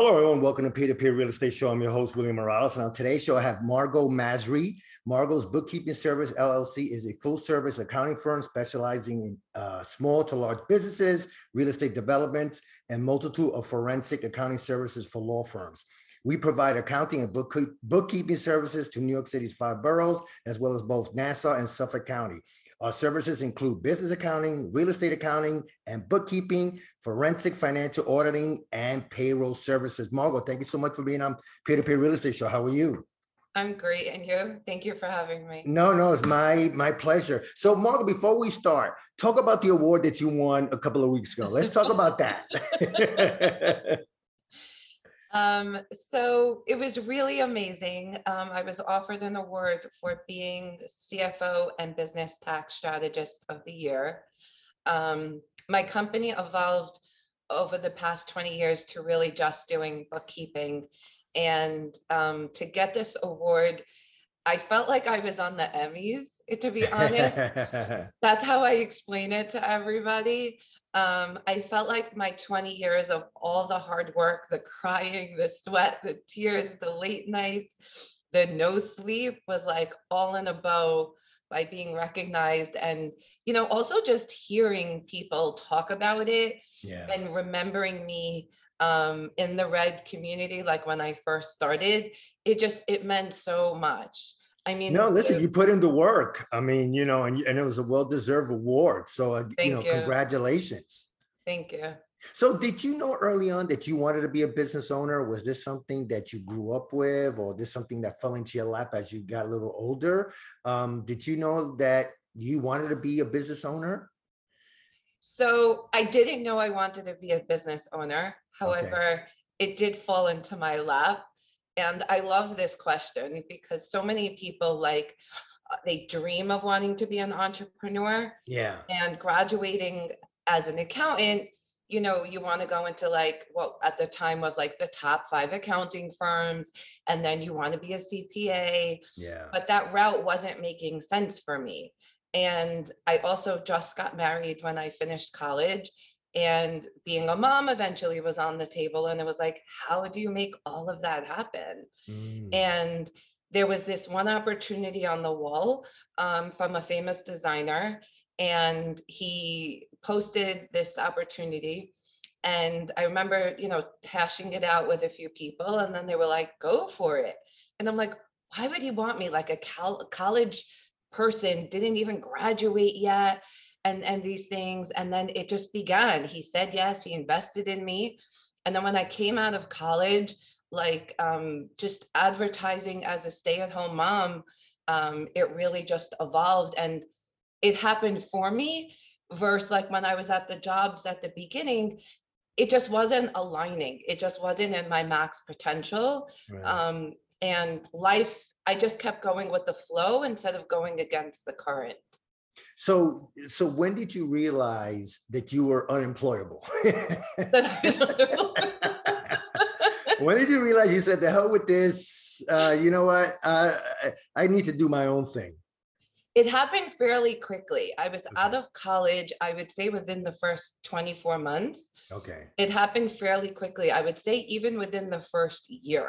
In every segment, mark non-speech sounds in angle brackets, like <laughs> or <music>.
Hello, everyone. Welcome to Peer to Peer Real Estate Show. I'm your host, William Morales. And on today's show, I have Margot Masri. Margot's Bookkeeping Service LLC is a full service accounting firm specializing in uh, small to large businesses, real estate developments, and multitude of forensic accounting services for law firms. We provide accounting and book, bookkeeping services to New York City's five boroughs, as well as both Nassau and Suffolk County. Our services include business accounting, real estate accounting, and bookkeeping, forensic financial auditing, and payroll services. Margot, thank you so much for being on Peer to Peer Real Estate Show. How are you? I'm great, and you? Thank you for having me. No, no, it's my my pleasure. So, Margot, before we start, talk about the award that you won a couple of weeks ago. Let's talk about that. <laughs> Um, so it was really amazing. Um, I was offered an award for being CFO and Business Tax Strategist of the Year. Um, my company evolved over the past 20 years to really just doing bookkeeping. And um, to get this award, I felt like I was on the Emmys, to be honest. <laughs> That's how I explain it to everybody. Um, I felt like my 20 years of all the hard work, the crying, the sweat, the tears, the late nights, the no sleep was like all in a bow by being recognized and you know also just hearing people talk about it yeah. and remembering me um, in the red community like when i first started it just it meant so much i mean No, listen, you put in the work. I mean, you know, and, and it was a well-deserved award. So, uh, you know, you. congratulations. thank you So did you know early on that you wanted to be a business owner? Was this something that you grew up with or this something that fell into your lap as you got a little older? Um, did you know that you wanted to be a business owner? So I didn't know I wanted to be a business owner. However, it did fall into my lap. And I love this question because so many people like uh, they dream of wanting to be an entrepreneur Yeah. and graduating as an accountant, you know, you want to go into like what at the time was like the top five accounting firms, and then you want to be a CPA Yeah. but that route wasn't making sense for me. And I also just got married when I finished college. And being a mom eventually was on the table. And it was like, how do you make all of that happen? Mm, And there was this one opportunity on the wall um, from a famous designer. And he posted this opportunity. And I remember, you know, hashing it out with a few people. And then they were like, go for it. And I'm like, why would he want me like a col- college person didn't even graduate yet and and these things and then it just began. He said yes he invested in me. And then when i came out of college like um, just advertising as a stay-at-home mom um, it really just evolved and it happened for me versus like when i was at the jobs at the beginning it just wasn't aligning. It just wasn't in my max potential. Right. um, and life i just kept going with the flow instead of going against the current So, so when did you realize that you were unemployable? <laughs> when did you realize you said, the hell with this? Uh, you know what? Uh, I need to do my own thing. it happened fairly quickly i was Okay. out of college i would say within the first 24 months Okay. it happened fairly quickly i would say even within the first year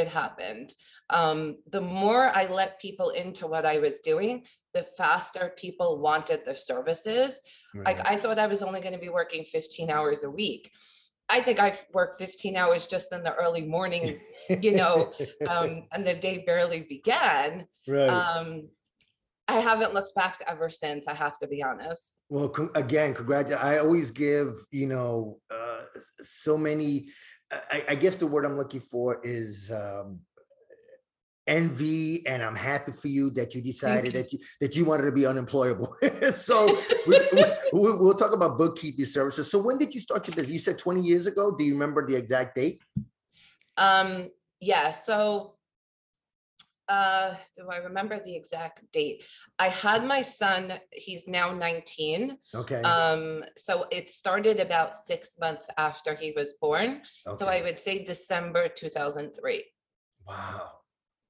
it happened um, the more i let people into what i was doing the faster people wanted the services like. I thought I was only going to be working 15 hours a week. I think I've worked 15 hours just in the early mornings, you know, <laughs> um, and the day barely began. Right. Um, I haven't looked back ever since, I have to be honest. Well, con- again, congratulations. I always give, you know, uh, so many, I, I guess the word I'm looking for is um, envy, and I'm happy for you that you decided you. that you that you wanted to be unemployable. <laughs> so we, we, we'll, we'll talk about bookkeeping services. So when did you start your business? You said 20 years ago. Do you remember the exact date? Um, yeah, so uh, do I remember the exact date? I had my son, he's now 19. Okay. Um, so it started about six months after he was born. okay. So I would say December 2003. Wow.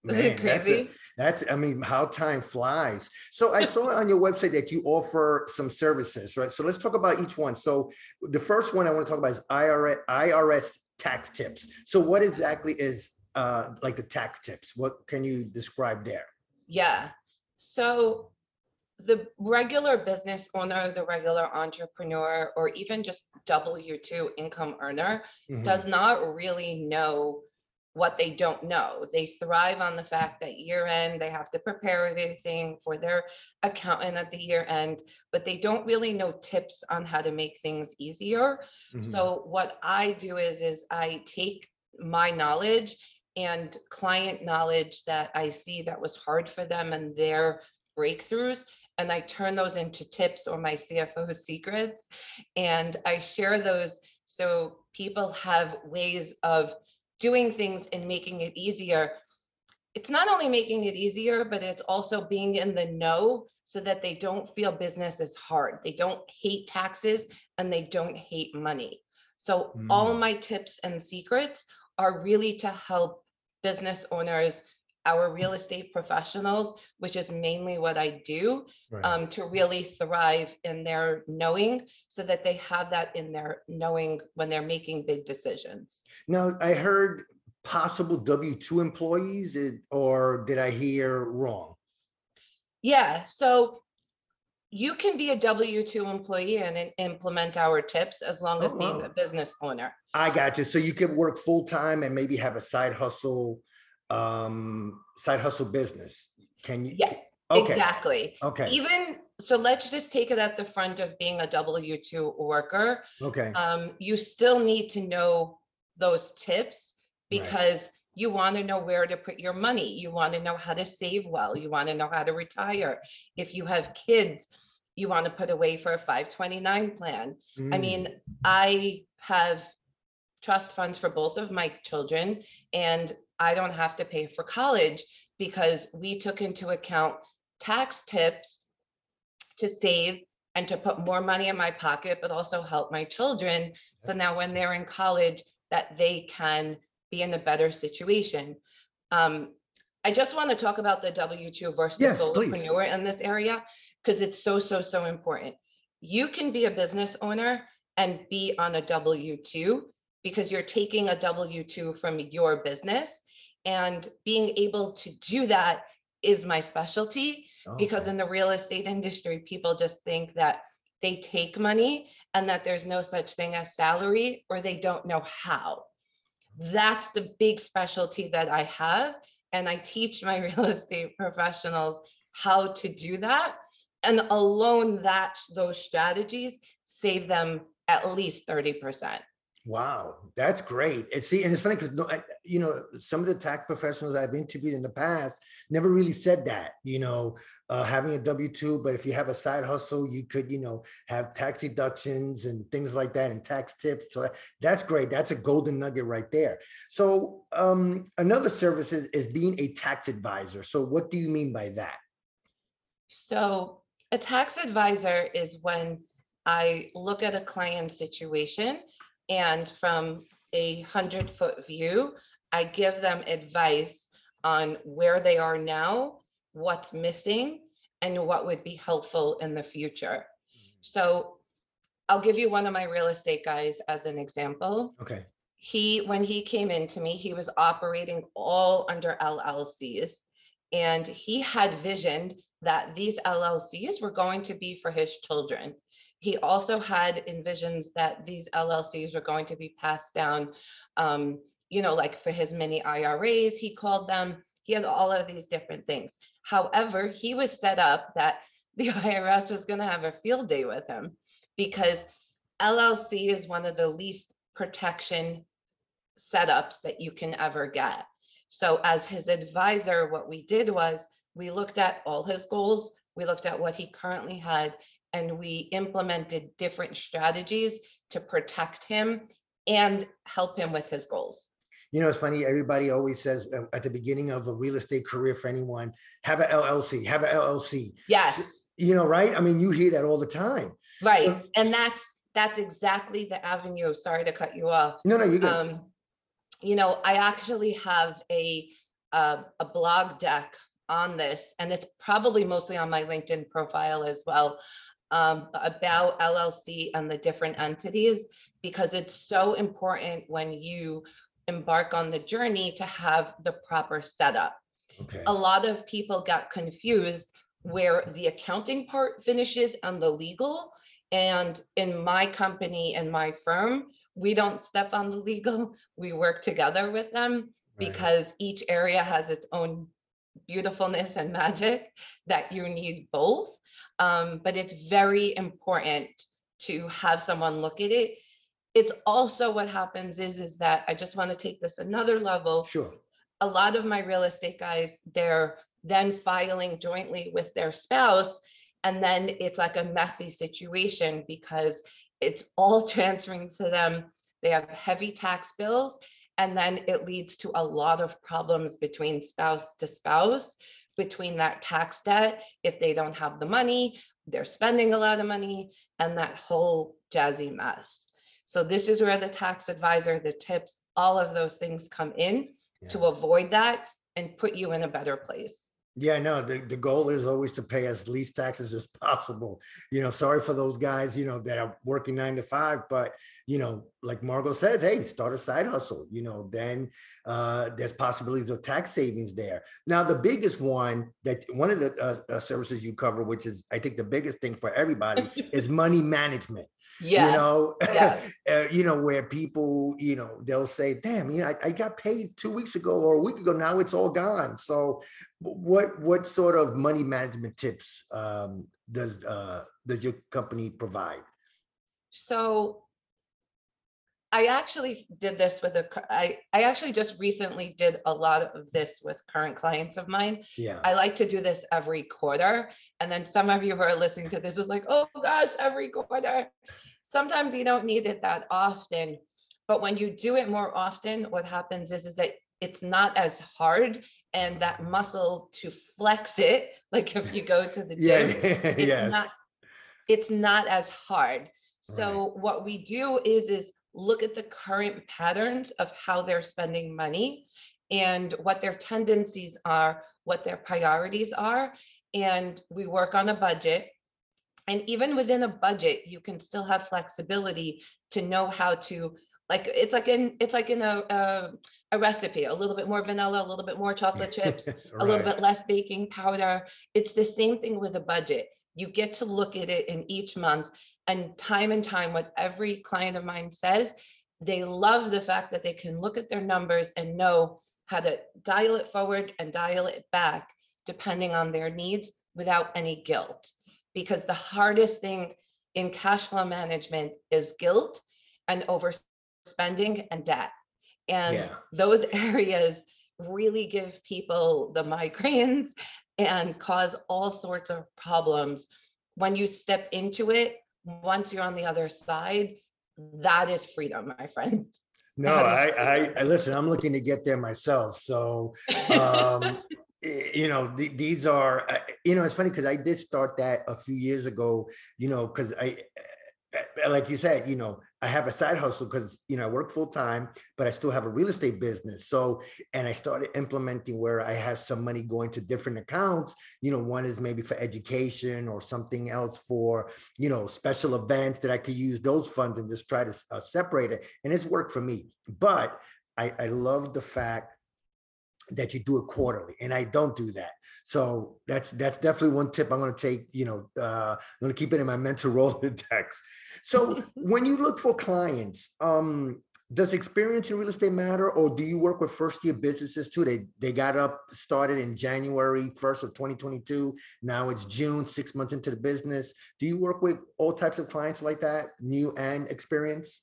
Isn't it Man, that's a- That's, I mean, how time flies. So I saw <laughs> on your website that you offer some services, right? So let's talk about each one. So the first one I want to talk about is IRS, IRS tax tips. So what exactly is uh like the tax tips? What can you describe there? Yeah, so the regular business owner, the regular entrepreneur, or even just W two income earner Mhm. does not really know what they don't know. They thrive on the fact that year end, they have to prepare everything for their accountant at the year end, but they don't really know tips on how to make things easier. Mhm. So what I do is, is I take my knowledge and client knowledge that I see that was hard for them and their breakthroughs, and I turn those into tips or my CFO <laughs> secrets. And I share those so people have ways of doing things and making it easier. It's not only making it easier, but it's also being in the know so that they don't feel business is hard. They don't hate taxes and they don't hate money. So all Mm. my tips and secrets are really to help business owners, our real estate professionals, which is mainly what I do, Right. um, to really thrive in their knowing so that they have that in their knowing when they're making big decisions. Now, I heard possible W two employees, or did I hear wrong? Yeah, so you can be a W two employee and im- implement our tips as long Oh, as being a business owner. I got you. So you could work full time and maybe have a side hustle, um, side hustle business. Can you? Yeah, Okay, Exactly. okay, Even, so let's just take it at the front of being a W two worker. okay, um, you still need to know those tips Right. because you want to know where to put your money. You want to know how to save well. You want to know how to retire. If you have kids, you want to put away for a 529 plan. I Mm, mean, I have trust funds for both of my children and I don't have to pay for college because we took into account tax tips to save and to put more money in my pocket, but also help my children. So now when they're in college, that they can be in a better situation. Um, I just want to talk about the W two versus the Yes, please. solopreneur in this area because it's so, so, so important. You can be a business owner and be on a W two because you're taking a W two from your business. And being able to do that is my specialty because in the real estate industry, people just think that they take money and that there's no such thing as salary or they don't know how. That's the big specialty that I have. And I teach my <laughs> real estate professionals how to do that. And alone that those strategies save them at least 30%. Wow, that's great. And see, and it's funny because no, you know, some of the tax professionals I've interviewed in the past never really said that, you know, uh, having a W two, but if you have a side hustle, you could, you know, have tax deductions and things like that and tax tips. So that- that's great. That's a golden nugget right there. So um, another service is, is being a tax advisor. So what do you mean by that? So a tax advisor is when I look at a client situation and from a hundred foot view, I give them advice on where they are now, what's missing, and what would be helpful in the future. Mm-hmm. So I'll give you one of my real estate guys as an example Okay, he, when he came into me, he was operating all under LLCs. And he had visioned that these LLCs were going to be for his children. He also had envisions that these LLCs were going to be passed down, um, you know, like for his mini IRAs, he called them. He had all of these different things. However, he was set up that <laughs> the IRS was going to have a field day with him because LLC is one of the least protection setups that you can ever get. So as his advisor, what we did was we looked at all his goals, we looked at what he currently had, and we implemented different strategies to protect him and help him with his goals. you know, it's funny. Everybody always says uh, at the beginning of a real estate career for anyone, have a LLC, have a LLC. Yes, You know, right? I mean, you hear that all the time. right. So- And that's, that's exactly the avenue. Sorry to cut you off. No, no, you good. Um, you know, I actually have a, uh, a blog deck on this, and it's probably mostly on my LinkedIn profile as well. Um, about LLC and the different entities because it's so important when you embark on the journey to have the proper setup. Okay, A lot of people got confused where the accounting part finishes and the legal. And in my company and my firm, we don't step on the legal. <laughs> We work together with them right. because each area has its own beautifulness and magic that you need both. Um, but it's very important to have someone look at it. It's also what happens is, is that I just want to take this another level Sure, a lot of my real estate guys, they're then filing jointly with their spouse. And then it's like a messy situation because it's all <laughs> transferring to them. They have heavy tax bills. And then it leads to a lot of problems between spouse to spouse, between that tax debt. If they don't have the money, they're spending a lot of money and that whole jazzy mess. So this is where the tax advisor, the tips, all of those things come in to avoid that and put you in a better place. Yeah, no, the, the goal is always to pay as least taxes as possible. You know, sorry for those guys, you know, that are working nine to five, but you know, like Margot says, hey, start a side hustle, you know, then uh, there's possibilities of tax savings there. Now, the biggest one that one of the uh, uh, services you cover, which is I think the biggest thing for everybody, <laughs> is money management. You know, <laughs> uh, you know, where people, you know, they'll say, damn, you know, I, I got paid two weeks ago or a week ago. Now it's all gone. So what what sort of money management tips um, does uh, does your company provide? So I actually did this with a, I, I actually just recently did a lot of this with current clients of mine. Yeah. I like to do this every quarter. And then some of you who are listening to this is like, oh gosh, every quarter. Sometimes you don't need it that often. But when you do it more often, what happens is, is that it's not as hard and that muscle to flex it, like if you go <laughs> to the yeah. gym, <laughs> it's yes. not it's not as hard so what we do is is look at the current patterns of how they're spending money and what their tendencies are what their priorities are and we work on a budget and even within a budget you can still have flexibility to know how to like it's like in it's like in a a, a recipe a little bit more vanilla a little bit more chocolate <laughs> chips a little bit less baking powder. It's the same thing with a budget. You get to look at it in each month and time and time, what every client of mine says, they love the fact that they can look at their numbers and know how to dial it forward and dial it back depending on their needs without any guilt. Because the hardest thing in cash flow management is guilt and overspending and debt. And Yeah. those <laughs> areas really give people the migraines and cause all sorts of problems. When you step into it, once you're on the other side, that is freedom, my friend. <laughs> No, I, I. I listen. I'm looking to get there myself. So, um, <laughs> you know, th- these are, uh, you know, it's funny because I did start that a few years ago. You know, because I, like you said, you know, I have a side hustle because you know I work full time, but I still have a real estate business. So, and I started implementing where I have some money going to different accounts. You know, one is maybe for education or something else for you know special events that I could use those funds and just try to uh, separate it. And it's worked for me. But I, I love the fact that you do it quarterly and i don't do that. So that's that's definitely one tip i'm going to take you know uh, i'm going to keep it in my mental <laughs> rolodex so <laughs> when you look for clients um does experience in real estate matter or do you work with first year businesses too? They they got up started in january 1st of 2022 now it's june six months into the business. Do you work with all types of clients like that new and experience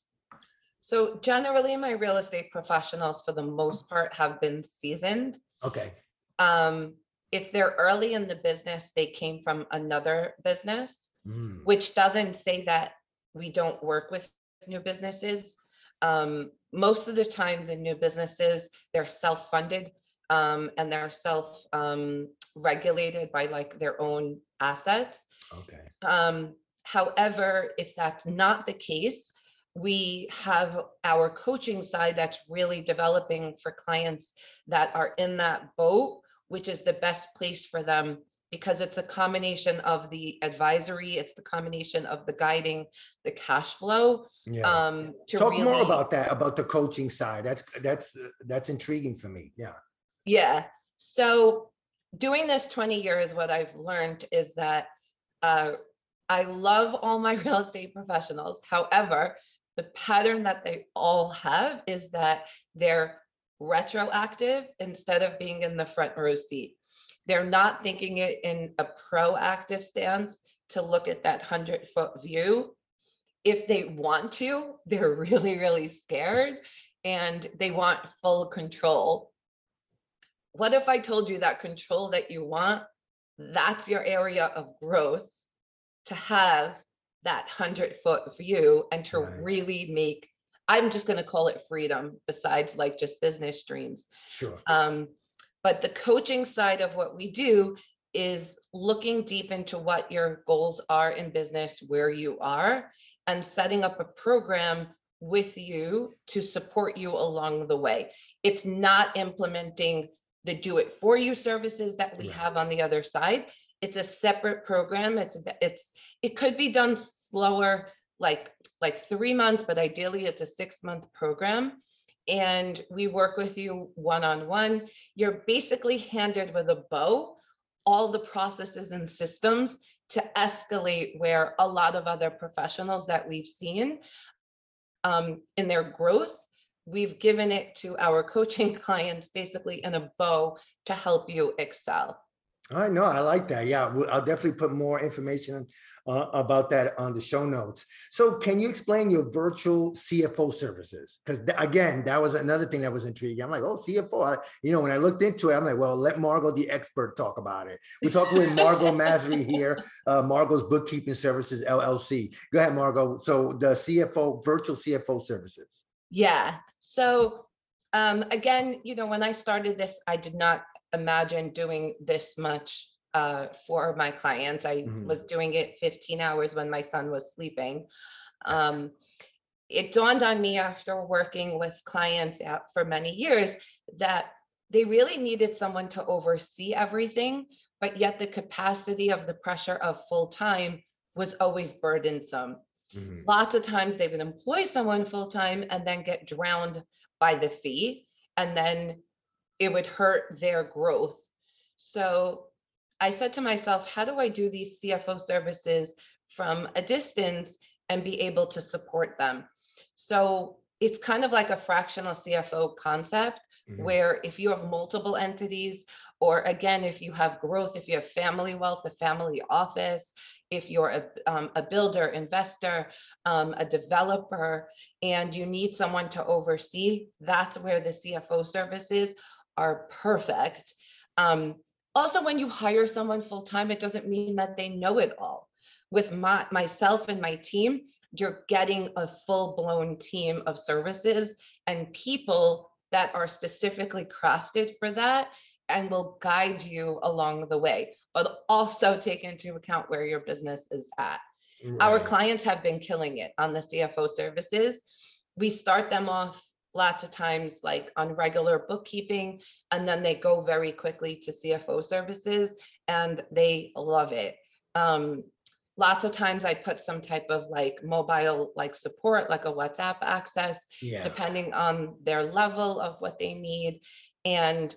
So generally, my real estate professionals, for the most part, have been seasoned. okay Um, if they're early in the business, they came from another business. Mm, which doesn't say that we don't work with new businesses. Um, most of the time, the new businesses, they're self-funded um, and they're self um, regulated by like their own assets. okay Um, however, if that's not the case, we have our coaching side that's really developing for clients that are in that boat, which is the best place for them because it's a combination of the advisory, it's the combination of the guiding, the cash flow. Yeah. Um, to Talk more about that, about the coaching side. That's, that's, that's intriguing for me. Yeah. Yeah, so doing this twenty years, what I've learned is that uh, I love all my <laughs> real estate professionals. However, the pattern that they all have is that they're retroactive instead of being in the front row seat. They're not thinking it in a proactive stance to look at that hundred foot view. If they want to, they're <laughs> really, really scared and they want full control what if I told you that control that you want, that's your area of growth to have that hundred foot view and to Right. really make, I'm just gonna call it freedom besides like just business dreams. Sure. Um, but the coaching side of what we do is looking deep into what your goals are in business, where you are, and setting up a program with you to support you along the way. It's not implementing the do it for you services that we Right. have on the other side. It's a separate program. It's, it's, it could be done slower, like, like three months, but ideally it's a six month program. And we work with you one-on-one you're basically handed with a bow all the processes and systems to escalate where a lot of other professionals that we've seen um, in their growth, we've given it to our <laughs> coaching clients basically in a bow to help you excel. I know, I like that. Yeah, I'll definitely put more information uh, about that on the show notes. So can you explain your virtual CFO services? Because again, that was another thing that was intriguing. I'm like, oh, CFO, I- you know, when I looked into it, I'm like, well, let Margot, the expert, talk about it. We're talking with Margot <laughs> Masri here, uh, Margot's Bookkeeping Services LLC. Go ahead, Margot. So the CFO, virtual CFO services. Yeah. So um, again, you know, when I started this, I did not imagine doing this much uh, for my clients. I Mhm. was doing it 15 hours when my son was sleeping. Um, it dawned on me after working with clients out for many years that they really needed someone to oversee everything, but yet the capacity of the pressure of full time was always burdensome Mhm. lots of times they would employ someone full-time and then get drowned by the fee and then it would hurt their growth. So i said to myself how do i do these cfo services from a distance and be able to support them? So it's kind of like a fractional cfo concept Mhm. where if you have multiple entities, or again, if you have growth, if you have family wealth, a family office, if you're a, um, a builder, investor, um, a developer, and you need someone to oversee, that's where the CFO services are perfect. Um, also, when you hire someone full-time, it doesn't mean that they know it all. With my, myself and my team, you're getting a full-blown team of services and people that are specifically crafted for that and will guide you along the way, but also take into account where your business is at. Our clients have been killing it on the CFO services. We start them off lots of times like on regular bookkeeping, and then they go very quickly to CFO services and they love it. Um, lots of times I put some type of like mobile like support, like a WhatsApp access Yeah. depending on their level of what they need. And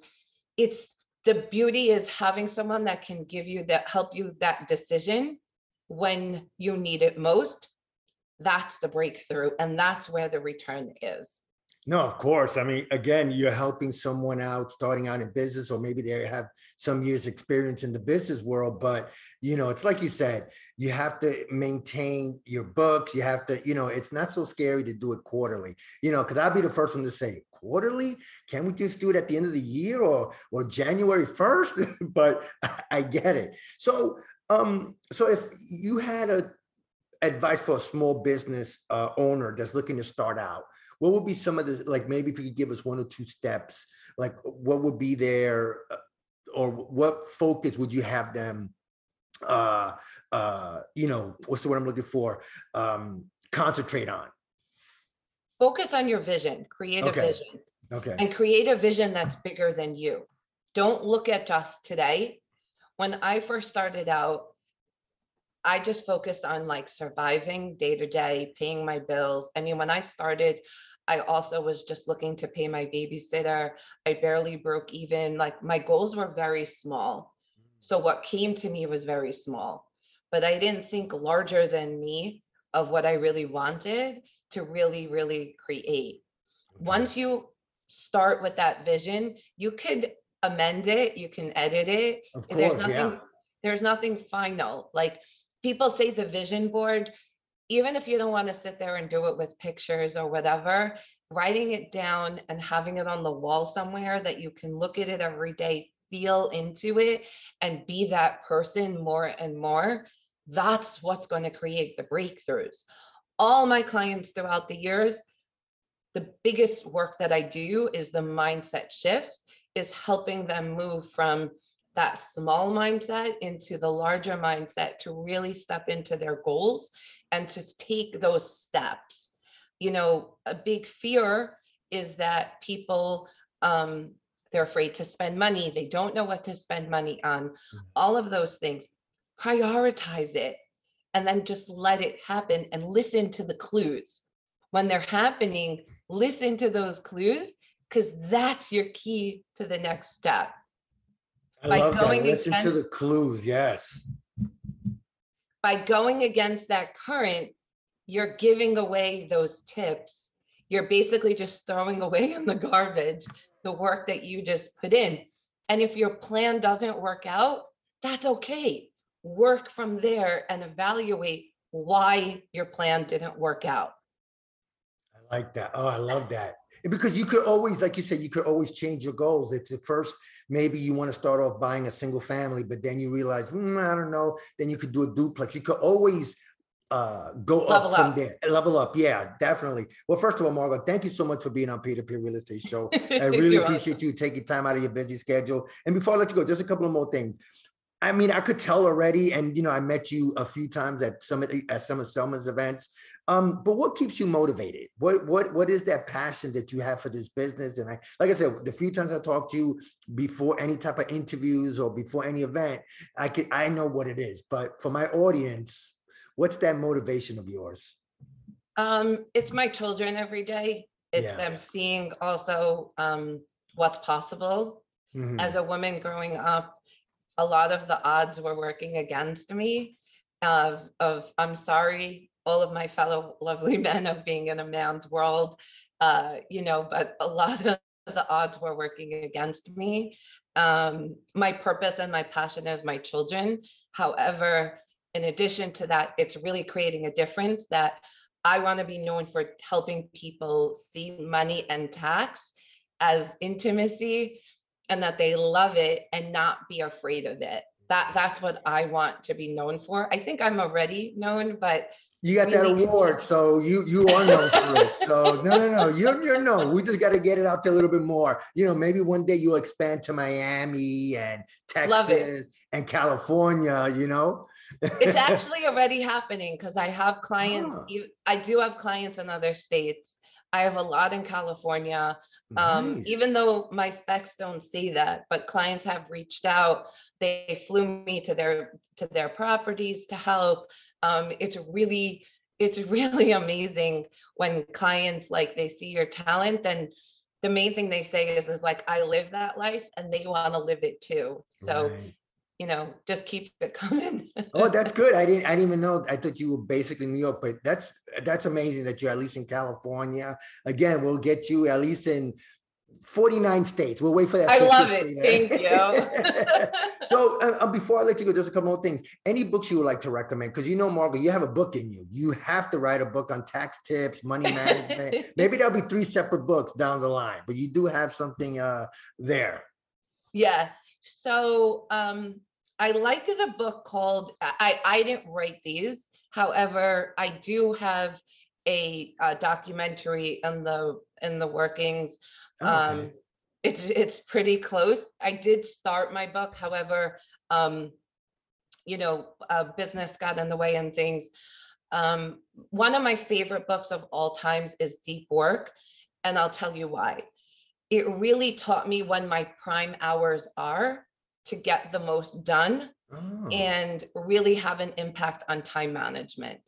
it's the beauty is having someone that can give you that, help you that decision when you need it most. That's the breakthrough, and that's where the return is. No, of course. I mean, again, you're helping someone out starting out in business, or maybe they have some years experience in the business world. But, you know, it's like you said, you have to maintain your books. You have to, you know, it's not so scary to do it quarterly, you know, because I'll be the first one to say quarterly. Can we just do it at the end of the year or or January 1st? <laughs> but I, <laughs> I get it. So um, so if you had a advice for a small business uh, owner that's looking to start out, what would be some of the like maybe if you could give us one or two steps like what would be their uh, or what focus would you have them uh uh you know what's the word i'm looking for um concentrate on Focus on your vision, create a vision, okay and create a vision that's bigger than you. Don't look at just today. when I first started out, I just focused on like surviving day to day, paying my bills. I mean, when I started, I also was just looking to pay my babysitter. I barely broke even. Like my goals were very small. Mm. So what came to me was very small, but I didn't think larger than me of what I really wanted to really, really create. Once you start with that vision, you could amend it, you can edit it. Of There's course, yeah. nothing, there's nothing final. Like people say the vision board, even if you don't want to sit there and do it with pictures or whatever, writing it down and having it on the wall somewhere that you can look at it every day, feel into it, and be that person more and more, that's what's going to create the breakthroughs. All my clients throughout the years, the biggest work that I do is the mindset shift, is helping them move from that small mindset into the larger mindset to really step into their goals and to take those steps. You know, a big fear is that people um they're afraid to spend money, they don't know what to spend money on, all of those things. Prioritize it and then just let it happen and listen to the clues. When they're happening, listen to those clues because that's your key to the next step. I by love that. going Listen to against- the clues, yes. by going against that current, you're giving away those tips. You're basically just throwing <laughs> away in the garbage the work that you just put in. And if your plan doesn't work out, that's okay. Work from there and evaluate why your plan didn't work out. I like that. Oh, I love that. Because you could always, like you said, you could always change your goals. If the first, maybe you want to start off buying a single family, but then you realize, "Hmm, I don't know, then you could do a duplex. You could always uh go Level up from up. there. Level up. Yeah, definitely. Well, first of all, Margot, thank you so much for being on Peer to Peer Real Estate <laughs> Show. I really appreciate you taking time out of your busy schedule. And before I let you go, just a couple of more things. I mean, I could tell already, and you know, I met you a few times at some of the, at some of Selma's events. Um, but what keeps you motivated? What what what is that passion that you have for this business? And I, like I said, the few times I talked to you before any type of interviews or before any event, I could I know what it is. But for my audience, what's that motivation of yours? Um, it's my children every day. It's Yeah. them seeing also um what's possible. Mhm. As a woman growing up, a lot of the odds were working against me of of I'm sorry, all of my fellow lovely <laughs> men of being in a man's world. Uh, you know, but a lot of the odds were working against me. Um, my purpose and my passion is my children. However, in addition to that, it's really creating a difference that I want to be known for helping people see money and tax as intimacy and that they love it and not be afraid of it. That that's what I want to be known for. I think I'm already known, but You got that award, so you you are known for it. So no, no, no, you're you're known. We just got to get it out there a little bit more. You know, maybe one day you'll expand to Miami and Texas and California. You know, it's <laughs> actually already happening because I have clients. Ah. I do have clients in other states. I have a lot in California. Um, Nice. even though my specs don't say that, but clients have reached out. They flew me to their to their properties to help. Um, it's really it's <laughs> really amazing when clients like they see your talent and the main thing they say is is like I live that life and they want to live it too. So Right. You know, just keep it <laughs> coming. Oh, that's good. I didn't. I didn't even know. I thought you were basically New York, but that's that's amazing that you're at least in California. Again, we'll get you at least in 49 states. We'll wait for that. I love it. Thank you. <laughs> so uh, uh, before I let you go, just a couple more things. Any books you would like to recommend? Because you know, Margaret, you have a book in you. You have to write a book on tax tips, money <laughs> management. Maybe there'll be three separate books down the line, but you do have something uh, there. Yeah. So um I like the book called I I didn't write these. However, I do have a, uh documentary in the in the workings. Oh, okay. Um it's it's pretty close. I did start my book, however, um you know, uh, business got in the way and things. Um, one of my favorite books of all times is Deep Work, and I'll tell you why. It really taught me when my prime hours are to get the most done Oh, and really have an impact on time management.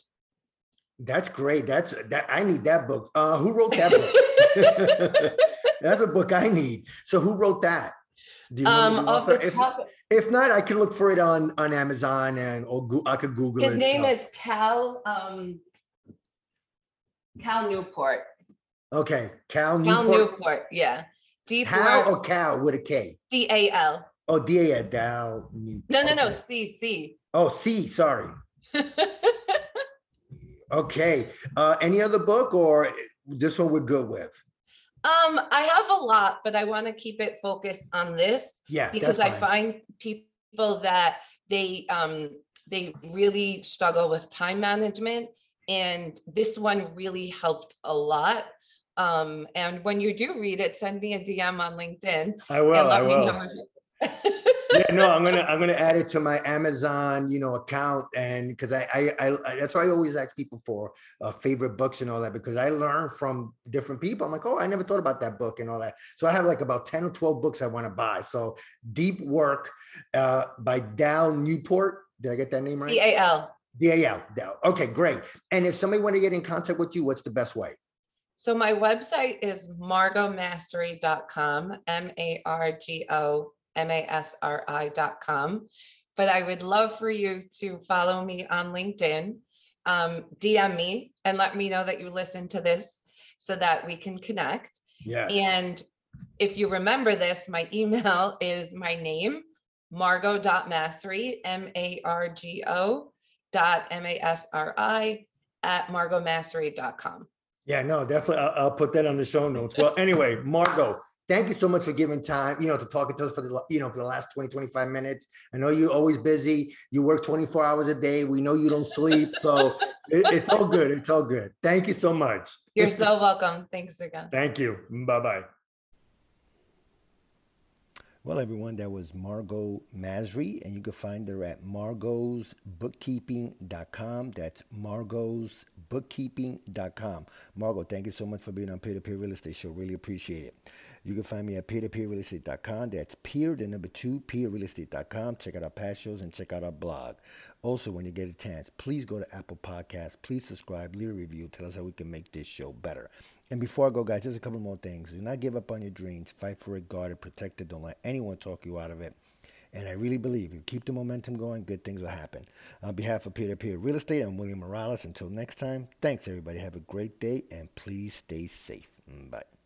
That's great. That's that. I need that book. Uh, who wrote that book? <laughs> <laughs> That's a book I need. So who wrote that? Do you Um, author? if, if not, I can look for it on on Amazon and or Goo- I could Google his it. His name so- is Cal, um, Cal Newport, okay. Cal Newport. Cal Newport. Yeah. Deep work, or Cal with a K? C A L. Oh, D A Dal. New- No, no, no, okay. C, C. Oh, C. Sorry. <laughs> Okay. Uh, any other book or this one we're good with? Um, I have a lot, but I want to keep it focused on this Yeah, because I find people that they um they really struggle with time management and this one really helped a lot. Um, and when you do read it, send me a DM on LinkedIn I will. I will. Know. if you- yeah, no, I'm gonna <laughs> I'm gonna add it to my Amazon, you know, account, and because I, I I I- that's why I always ask people for uh, favorite books and all that because I learn from different people. I'm like, oh, I never thought about that book and all that. So I have like about ten or twelve books I want to buy. So Deep Work uh, by Dal Newport. Did I get that name right? C A L. D A L. Dal. Okay, great. And if somebody want to get in contact with you, what's the best way? So my website is margomasri.com, M A R G O M A S R I.com. But I would love for you to follow me on LinkedIn, um, DM me, and let me know that you listen to this so that we can connect. Yes. And if you remember this, my email <laughs> is my name, margo.masri, M A R G O dot M A S R I at margomasri.com. Yeah, no, definitely. I'll, I'll put that on the show notes. Well, anyway, Margot, thank you so much for giving time, you know, to talking to us for the, you know, for the last 20, 25 minutes. I know you're always busy. You work 24 hours a day. We know you don't sleep. So <laughs> it, it's all good. It's all good. Thank you so much. You're so welcome. Thanks again. Thank you. Bye-bye. Well, everyone, that was Margot Masri, and you can find her at margosbookkeeping.com. That's margosbookkeeping.com. Margot, thank you so much for being on Peer to Peer Real Estate Show. Really appreciate it. You can find me at peer2peerrealestate.com. That's peer, the number two, peerrealestate.com. Check out our past shows and check out our blog. Also, when you get a chance, please go to Apple Podcasts. Please subscribe, leave a review, tell us how we can make this show better. And before I go, guys, there's a couple more things. Do not give up on your dreams. Fight for it, guard it, protect it. Don't let anyone talk you out of it. And I really believe you keep the momentum going, good things will happen. On behalf of Peer to Peer Real Estate, I'm William Morales. Until next time, thanks everybody. Have a great day and please stay safe. Bye.